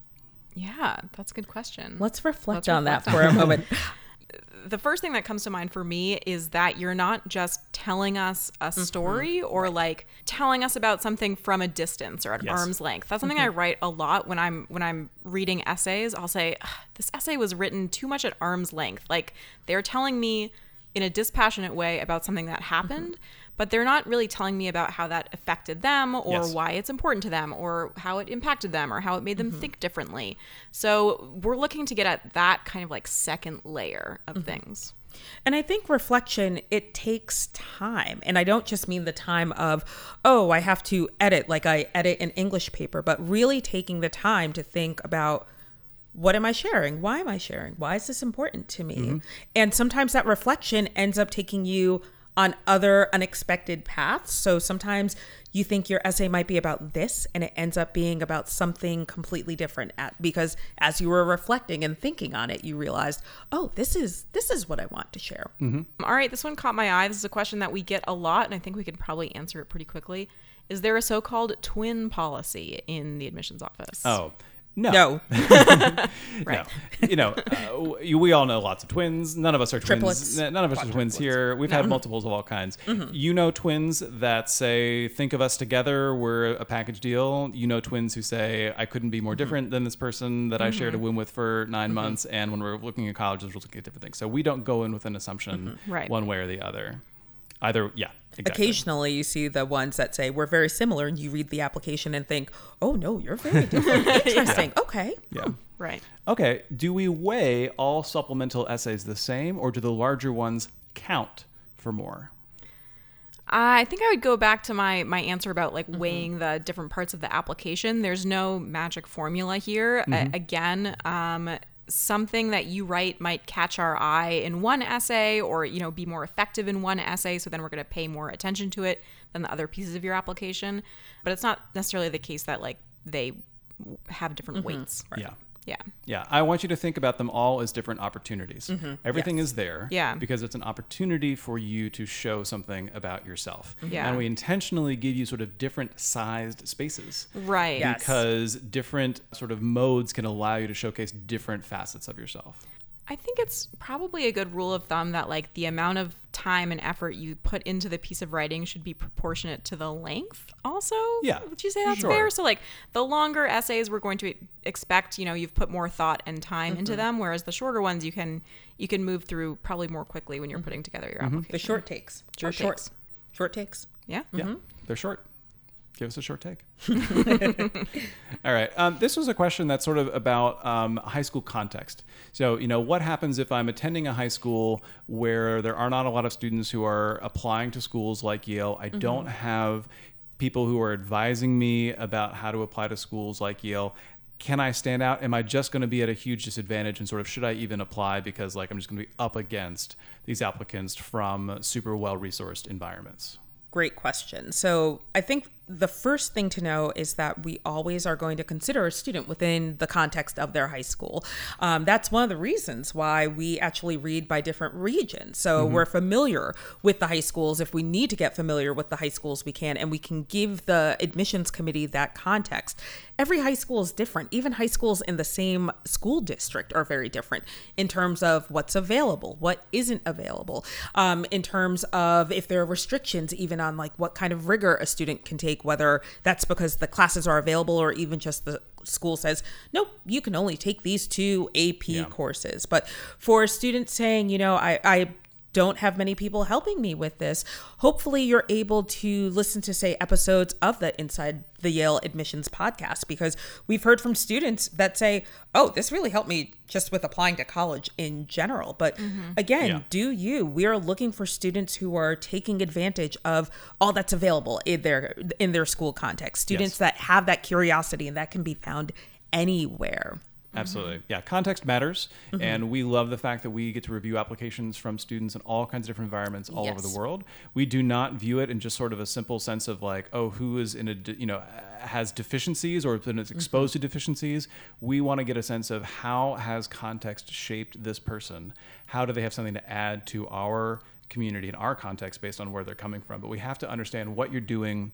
Yeah, that's a good question.
Let's reflect
Let's
on
reflect
that for a moment.
The first thing that comes to mind for me is that you're not just telling us a mm-hmm. story or like telling us about something from a distance or at
Yes.
arm's length. That's something mm-hmm. I write a lot when I'm when I'm reading essays. I'll say this essay was written too much at arm's length. Like they're telling me in a dispassionate way about something that mm-hmm. happened, but they're not really telling me about how that affected them or
Yes.
why it's important to them or how it impacted them or how it made them mm-hmm. think differently. So we're looking to get at that kind of like second layer of mm-hmm. things.
And I think reflection, it takes time. And I don't just mean the time of, oh, I have to edit like I edit an English paper, but really taking the time to think about what am I sharing? Why am I sharing? Why is this important to me? Mm-hmm. And sometimes that reflection ends up taking you on other unexpected paths. So sometimes you think your essay might be about this and it ends up being about something completely different at, because as you were reflecting and thinking on it, you realized, "Oh, this is this is what I want to share." Mm-hmm.
All right, this one caught my eye. This is a question that we get a lot, and I think we could probably answer it pretty quickly. Is there a so called twin policy in the admissions office?
Oh, no.
No. [LAUGHS] [LAUGHS]
right.
No. You know, uh, we all know lots of twins. None of us are twins.
Triplets.
N- None of us are twins here. We've had multiples of all kinds. Mm-hmm. You know twins that say, think of us together, we're a package deal. You know twins who say, I couldn't be more mm-hmm. different than this person that I shared a mm-hmm. womb with for 9 months. And when we're looking at colleges, we're looking at different things. So we don't go in with an assumption
Right.
one way or the other. Either, yeah, exactly.
Occasionally, you see the ones that say we're very similar, and you read the application and think, "Oh no, you're very [LAUGHS] different." Interesting. Okay.
Yeah. Hmm.
Right.
Okay. Do we weigh all supplemental essays the same, or do the larger ones count for more?
I think I would go back to my my answer about like mm-hmm. weighing the different parts of the application. There's no magic formula here. A- mm-hmm. again, um, something that you write might catch our eye in one essay, or you know, be more effective in one essay. So then we're going to pay more attention to it than the other pieces of your application. But it's not necessarily the case that like they have different mm-hmm. weights.
Yeah.
Yeah.
Yeah, I want you to think about them all as different opportunities. Everything
Yes.
is there
Mm-hmm. Yeah.
because it's an opportunity for you to show something about yourself.
Yeah.
And we intentionally give you sort of different sized spaces.
Right.
Yes.
Because different sort of modes can allow you to showcase different facets of yourself.
I think it's probably a good rule of thumb that like the amount of time and effort you put into the piece of writing should be proportionate to the length also.
Yeah,
Would you say that's
sure.
fair? So like the longer essays we're going to expect, you know, you've put more thought and time into
Mm-hmm.
them, whereas the shorter ones you can you can move through probably more quickly when you're
Mm-hmm.
putting together your application.
The short takes.
Short
short.
takes.
Short takes.
Yeah.
Yeah, they're short. Give us a short take. [LAUGHS] [LAUGHS] All right. Um, this was a question that's sort of about um, high school context. So, you know, what happens if I'm attending a high school where there are not a lot of students who are applying to schools like Yale? I don't have people who are advising me about how to apply to schools like Yale. Can I stand out? Am I just going to be at a huge disadvantage? And sort of, should I even apply because, like, I'm just going to be up against these applicants from super well resourced environments?
Great question. So I think the first thing to know is that we always are going to consider a student within the context of their high school. Um, that's one of the reasons why we actually read by different regions. So we're familiar with the high schools. If we need to get familiar with the high schools, we can, and we can give the admissions committee that context. Every high school is different. Even high schools in the same school district are very different in terms of what's available, what isn't available, um, in terms of if there are restrictions, even on like what kind of rigor a student can take, whether that's because the classes are available or even just the school says, nope, you can only take these two AP courses. But for students saying, you know, I, I don't have many people helping me with this. Hopefully, you're able to listen to, say, episodes of the Inside the Yale Admissions podcast because we've heard from students that say, oh, this really helped me just with applying to college in general. But mm-hmm. again,
Yeah.
do you? We are looking for students who are taking advantage of all that's available in their in their school context. Students
Yes.
that have that curiosity and that can be found anywhere.
Absolutely. Yeah, context matters. Mm-hmm. And we love the fact that we get to review applications from students in all kinds of different environments all over the world. We do not view it in just sort of a simple sense of like, oh, who is in a, de- you know, has deficiencies or been exposed mm-hmm. to deficiencies. We want to get a sense of how has context shaped this person? How do they have something to add to our community and our context based on where they're coming from? But we have to understand what you're doing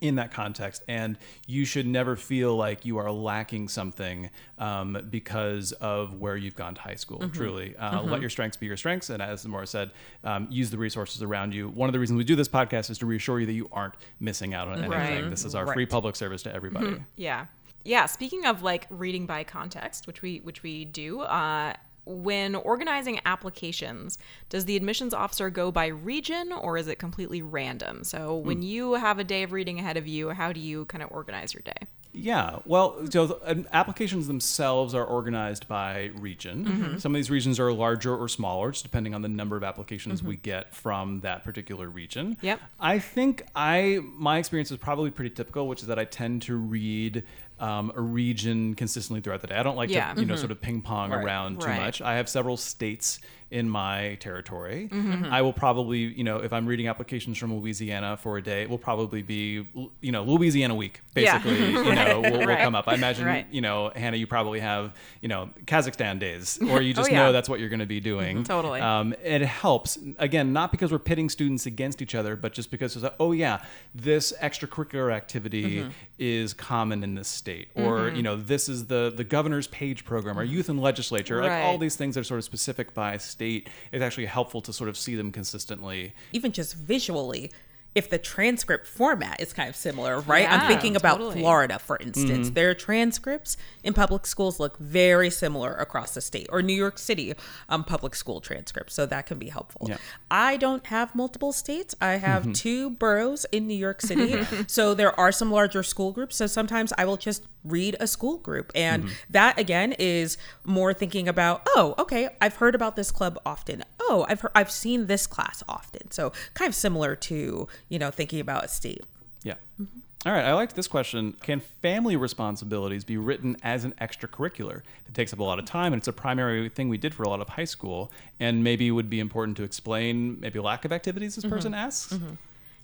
in that context and you should never feel like you are lacking something um, because of where you've gone to high school truly. Uh, let your strengths be your strengths and as Moira said um, use the resources around you. One of the reasons we do this podcast is to reassure you that you aren't missing out on anything.
Right.
this is our free public service to everybody.
Yeah. Yeah. Speaking of like reading by context, which we which we do, uh, when organizing applications, does the admissions officer go by region or is it completely random? So when mm. you have a day of reading ahead of you, how do you kind of organize your day?
Yeah, well, so the, um, applications themselves are organized by region. Mm-hmm. Some of these regions are larger or smaller, just depending on the number of applications we mm-hmm. get from that particular region.
Yep.
I think I my experience is probably pretty typical, which is that I tend to read um, a region consistently throughout the day. I don't like
Yeah.
to you know sort of ping pong
Right.
around too
Right.
much. I have several states in my territory.
Mm-hmm.
I will probably you know if I'm reading applications from Louisiana for a day, it will probably be you know Louisiana week
Yeah.
basically. You [LAUGHS] know will, will
Right.
come up. I imagine
Right.
you know Hannah, you probably have you know Kazakhstan days, [LAUGHS] or you
Oh,
just
yeah. Mm-hmm.
know that's what you're going to be doing.
Totally.
Um, it helps again, not because we're pitting students against each other, but just because it's like, oh yeah, this extracurricular activity
Mm-hmm.
is common in this state, or you know this is the the governor's page program, or youth and legislature, like all
Right.
these things are sort of specific by state. State, it's actually helpful to sort of see them consistently.
even just visually if the transcript format is kind of similar, right?
Yeah,
I'm thinking about
totally.
Florida, for
Mm-hmm.
instance. Their transcripts in public schools look very similar across the state, or New York City um, public school transcripts. So that can be helpful.
Yeah.
I don't have multiple states. I have two boroughs in New York City. [LAUGHS] so there are some larger school groups. So sometimes I will just read a school group. And
Mm-hmm.
that, again, is more thinking about, oh, okay, I've heard about this club often. Oh, I've, heard, I've seen this class often. So kind of similar to, you know, thinking about a state.
Yeah. Mm-hmm. All right, I liked this question. Can family responsibilities be written as an extracurricular? It takes up a lot of time, and it's a primary thing we did for a lot of high school, and maybe would be important to explain maybe lack of activities this mm-hmm. person asks. Mm-hmm.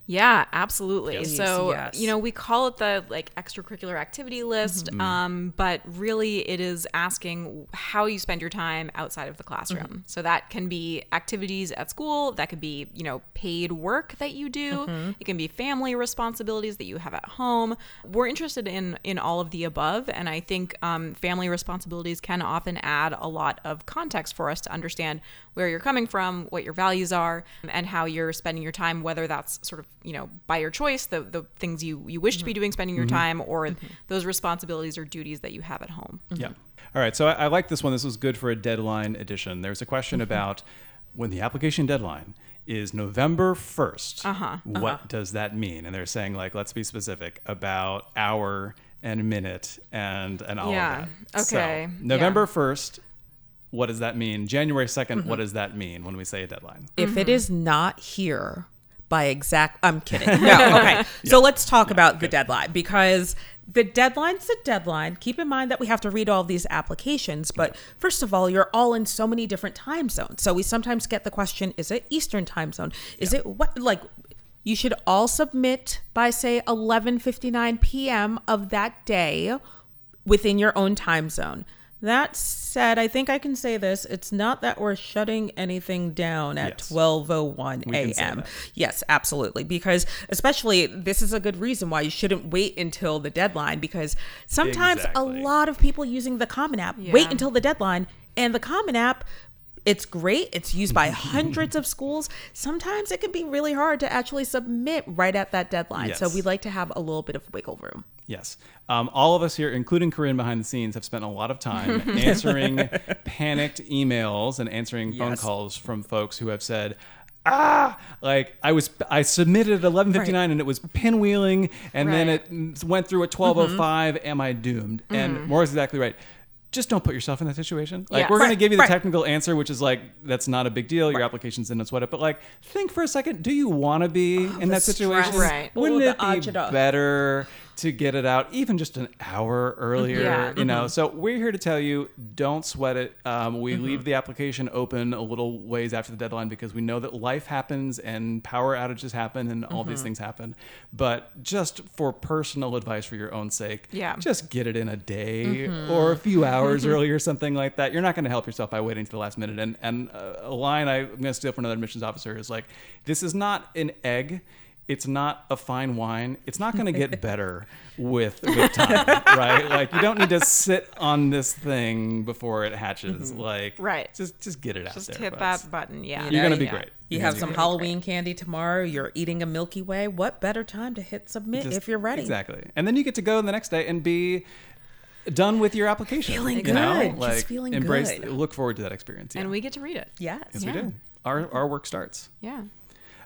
Yeah, absolutely.
Yes.
So,
Yes.
you know, we call it the like extracurricular activity list,
Mm-hmm.
um, but really it is asking how you spend your time outside of the classroom.
Mm-hmm.
So that can be activities at school, that could be, you know, paid work that you do,
Mm-hmm.
it can be family responsibilities that you have at home. We're interested in in all of the above, and I think um, family responsibilities can often add a lot of context for us to understand where you're coming from, what your values are, and how you're spending your time, whether that's sort of, you know, by your choice, the, the things you, you wish to be mm-hmm. doing, spending your mm-hmm. time, or mm-hmm. those responsibilities or duties that you have at home.
Yeah. All right. So I, I like this one. This was good for a deadline edition. There's a question about when the application deadline is November 1st.
Uh-huh, uh-huh.
What does that mean? And they're saying, like, let's be specific about hour and minute and, and all
Yeah.
of that. So,
Okay.
November 1st, what does that mean? January 2nd, what does that mean when we say a deadline?
If it is not here by exact, I'm kidding. [LAUGHS] No, okay. So let's talk about the deadline because the deadline's the deadline. Keep in mind that we have to read all these applications, but first of all, you're all in so many different time zones. So we sometimes get the question: Is it Eastern time zone? Is it what like? You should all submit by say 11:59 p.m. of that day within your own time zone. That said, I think I can say this. It's not that we're shutting anything down at
Yes.
12:01 a.m. Yes, absolutely. Because especially this is a good reason why you shouldn't wait until the deadline because sometimes
Exactly.
a lot of people using the Common App wait until the deadline and the Common App it's great. It's used by hundreds of schools. Sometimes it can be really hard to actually submit right at that deadline. So
Yes.
we like to have a little bit of wiggle room.
Yes. Um, all of us here, including Corinne behind the scenes, have spent a lot of time [LAUGHS] answering panicked emails and answering phone
Yes.
calls from folks who have said, ah, like I was, I submitted at 11:59 and it was pinwheeling, and then it went through at 12:05. Am I doomed? And Moira's exactly right. Just don't put yourself in that situation. Like
Yes.
we're going to give you the
right.
technical answer, which is like that's not a big deal. Your application's in, a sweat it. But like, think for a second. Do you want to be oh, in that
stress.
situation?
Right.
Wouldn't
Oh, the
it be
agita.
better to get it out even just an hour earlier
Yeah.
you know so we're here to tell you don't sweat it um, we
Mm-hmm.
leave the application open a little ways after the deadline because we know that life happens and power outages happen and all
Mm-hmm.
these things happen but just for personal advice for your own sake
Yeah.
just get it in a day
Mm-hmm.
or a few hours earlier [LAUGHS] something like that you're not going to help yourself by waiting to the last minute and and uh, a line i'm going to steal from another admissions officer is like this is not an egg it's not a fine wine. It's not going to get [LAUGHS] better with with time, [LAUGHS] right? Like you don't need to sit on this thing before it hatches. Like
Mm-hmm. Right.
just just get it out
Just
there.
hit
folks.
that button. Yeah.
You're gonna be
yeah.
great.
You
You're
have
gonna be
some
great.
Halloween candy tomorrow. You're eating a Milky Way. What better time to hit submit
Just-
if you're ready?
Exactly. And then you get to go the next day and be done with your application.
Feeling
you know?
good. Just
Like
feeling
embrace
good.
look forward to that experience.
And we get to read it.
Yes.
yes,
yeah.
we do. Our our work starts.
Yeah.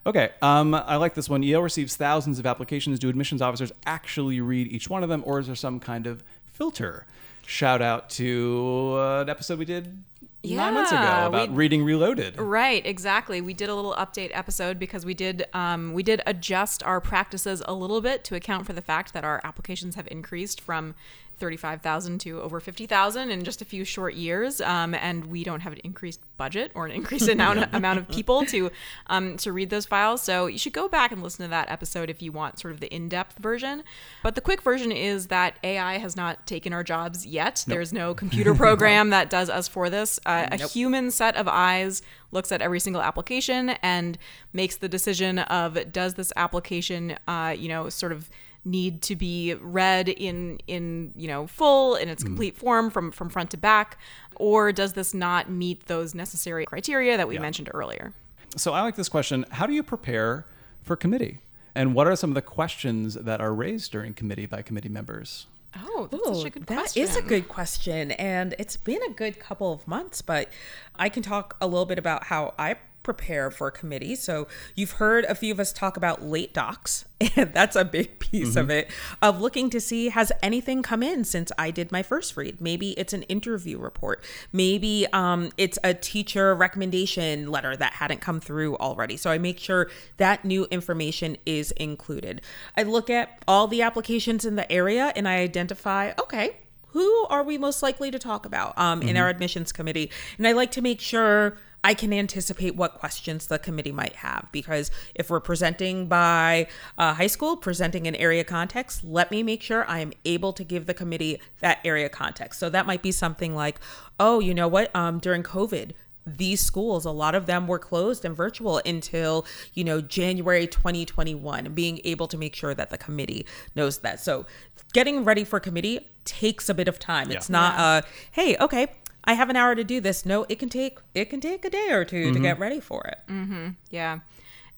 Okay, um, I like this one. Yale receives thousands of applications. Do admissions officers actually read each one of them, or is there some kind of filter? Shout out to uh, an episode we did nine months ago about
we-
reading reloaded.
Right, exactly. We did a little update episode because we did um, we did adjust our practices a little bit to account for the fact that our applications have increased from 35,000 to over 50,000 in just a few short years, um, and we don't have an increased budget or an increased [LAUGHS] amount amount of people to um, to read those files. So you should go back and listen to that episode if you want sort of the in depth version. But the quick version is that AI has not taken our jobs yet. There's no computer program [LAUGHS] that does us for this. Uh, A human set of eyes looks at every single application and makes the decision of does this application, uh, you know, sort of need to be read in in you know full in its mm. complete form from from front to back or does this not meet those necessary criteria that we mentioned earlier
So I like this question. How do you prepare for committee? And what are some of the questions that are raised during committee by committee members?
oh that's such a good
That
question
is a good question. And it's been a good couple of months, but I can talk a little bit about how I prepare for a committee. So you've heard a few of us talk about late docs, [LAUGHS] and that's a big piece of it of looking to see has anything come in since I did my first read. Maybe it's an interview report. Maybe um, it's a teacher recommendation letter that hadn't come through already. So I make sure that new information is included. I look at all the applications in the area and I identify, okay, who are we most likely to talk about um, in our admissions committee? And I like to make sure I can anticipate what questions the committee might have because if we're presenting by uh, high school, presenting an area context, let me make sure I am able to give the committee that area context. So that might be something like, oh, you know what? Um, during COVID, these schools a lot of them were closed and virtual until you know january 2021 being able to make sure that the committee knows that so getting ready for committee takes a bit of time it's not uh hey okay i have an hour to do this no it can take it can take a day or 2 to get mm-hmm. ready for it mm-hmm.
Yeah.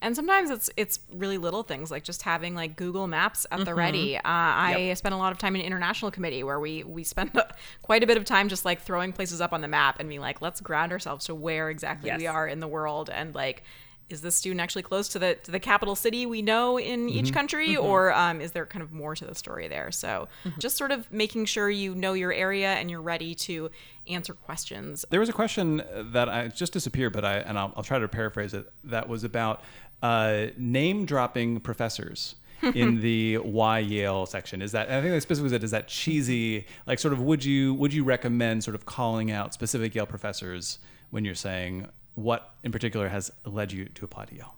And sometimes it's it's really little things like just having like Google Maps at the ready. Mm-hmm. Uh, I spent a lot of time in international committee where we we spent [LAUGHS] quite a bit of time just like throwing places up on the map and being like, let's ground ourselves to where exactly we are in the world and like. Is this student actually close to the to the capital city we know in each country, or um, is there kind of more to the story there? So, just sort of making sure you know your area and you're ready to answer questions.
There was a question that I just disappeared, but I and I'll, I'll try to paraphrase it. That was about uh, name dropping professors [LAUGHS] in the why Yale section. Is that I think they specifically said is that cheesy? Like, sort of, would you would you recommend sort of calling out specific Yale professors when you're saying what in particular has led you to apply to Yale?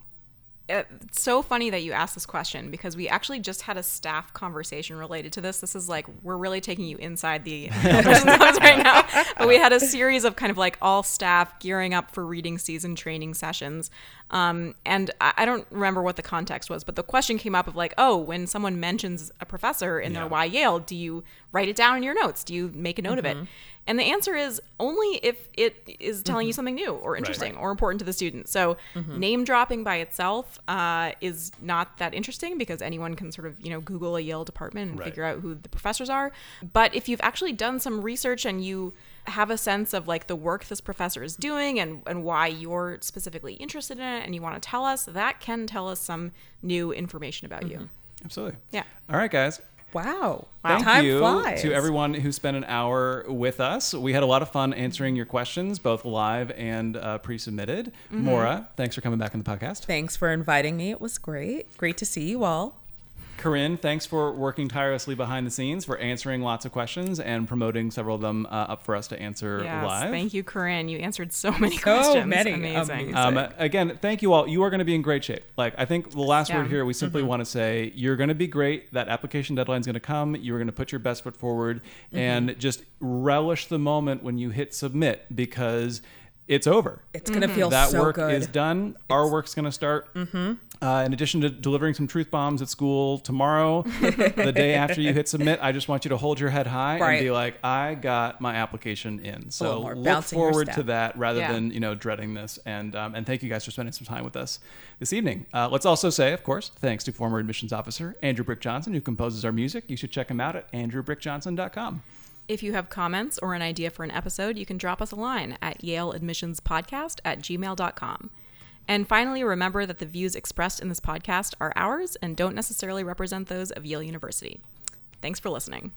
it's so funny that you asked this question because we actually just had a staff conversation related to this. This is like we're really taking you inside the [LAUGHS] right now. But we had a series of kind of like all staff gearing up for reading season training sessions. Um, and I, I don't remember what the context was, but the question came up of like, oh, when someone mentions a professor in their
Yeah.
why Yale, do you write it down in your notes? Do you make a note of it? And the answer is only if it is telling you something new or interesting or important to the student. So name dropping by itself uh, is not that interesting because anyone can sort of you know Google a Yale department and
Right.
figure out who the professors are. But if you've actually done some research and you have a sense of like the work this professor is doing and, and why you're specifically interested in it and you want to tell us, that can tell us some new information about you.
Absolutely.
Yeah.
All right, guys.
wow
Thank
time
you
flies
to everyone who spent an hour with us. We had a lot of fun answering your questions, both live and uh, pre-submitted.
Mm-hmm.
Moira, thanks for coming back on the podcast.
thanks for inviting me it was great great to see you all
Corinne, thanks for working tirelessly behind the scenes, for answering lots of questions and promoting several of them uh, up for us to answer
Yes,
live.
thank you, Corinne. You answered so many
So [LAUGHS]
questions.
many.
Amazing.
Amazing.
Um, again, thank you all. You are going to be in great shape. Like, I think the last
Yeah.
word here, we simply want to say you're going to be great. That application deadline is going to come. You're going to put your best foot forward and just relish the moment when you hit submit because it's over.
it's gonna feel so much.
that
so
work
good
is done. Our work's going to start. Mm-hmm. Uh, in addition to delivering some truth bombs at school tomorrow, [LAUGHS] the day after you hit submit, I just want you to hold your head high and be like, "I got my application in." So look forward to that rather
Yeah.
than you know dreading this. And um, and thank you guys for spending some time with us this evening. Uh, let's also say, of course, thanks to former admissions officer Andrew Brick Johnson, who composes our music. You should check him out at andrewbrickjohnson.com.
If you have comments or an idea for an episode, you can drop us a line at yaleadmissionspodcast at gmail.com. And finally, remember that the views expressed in this podcast are ours and don't necessarily represent those of Yale University. Thanks for listening.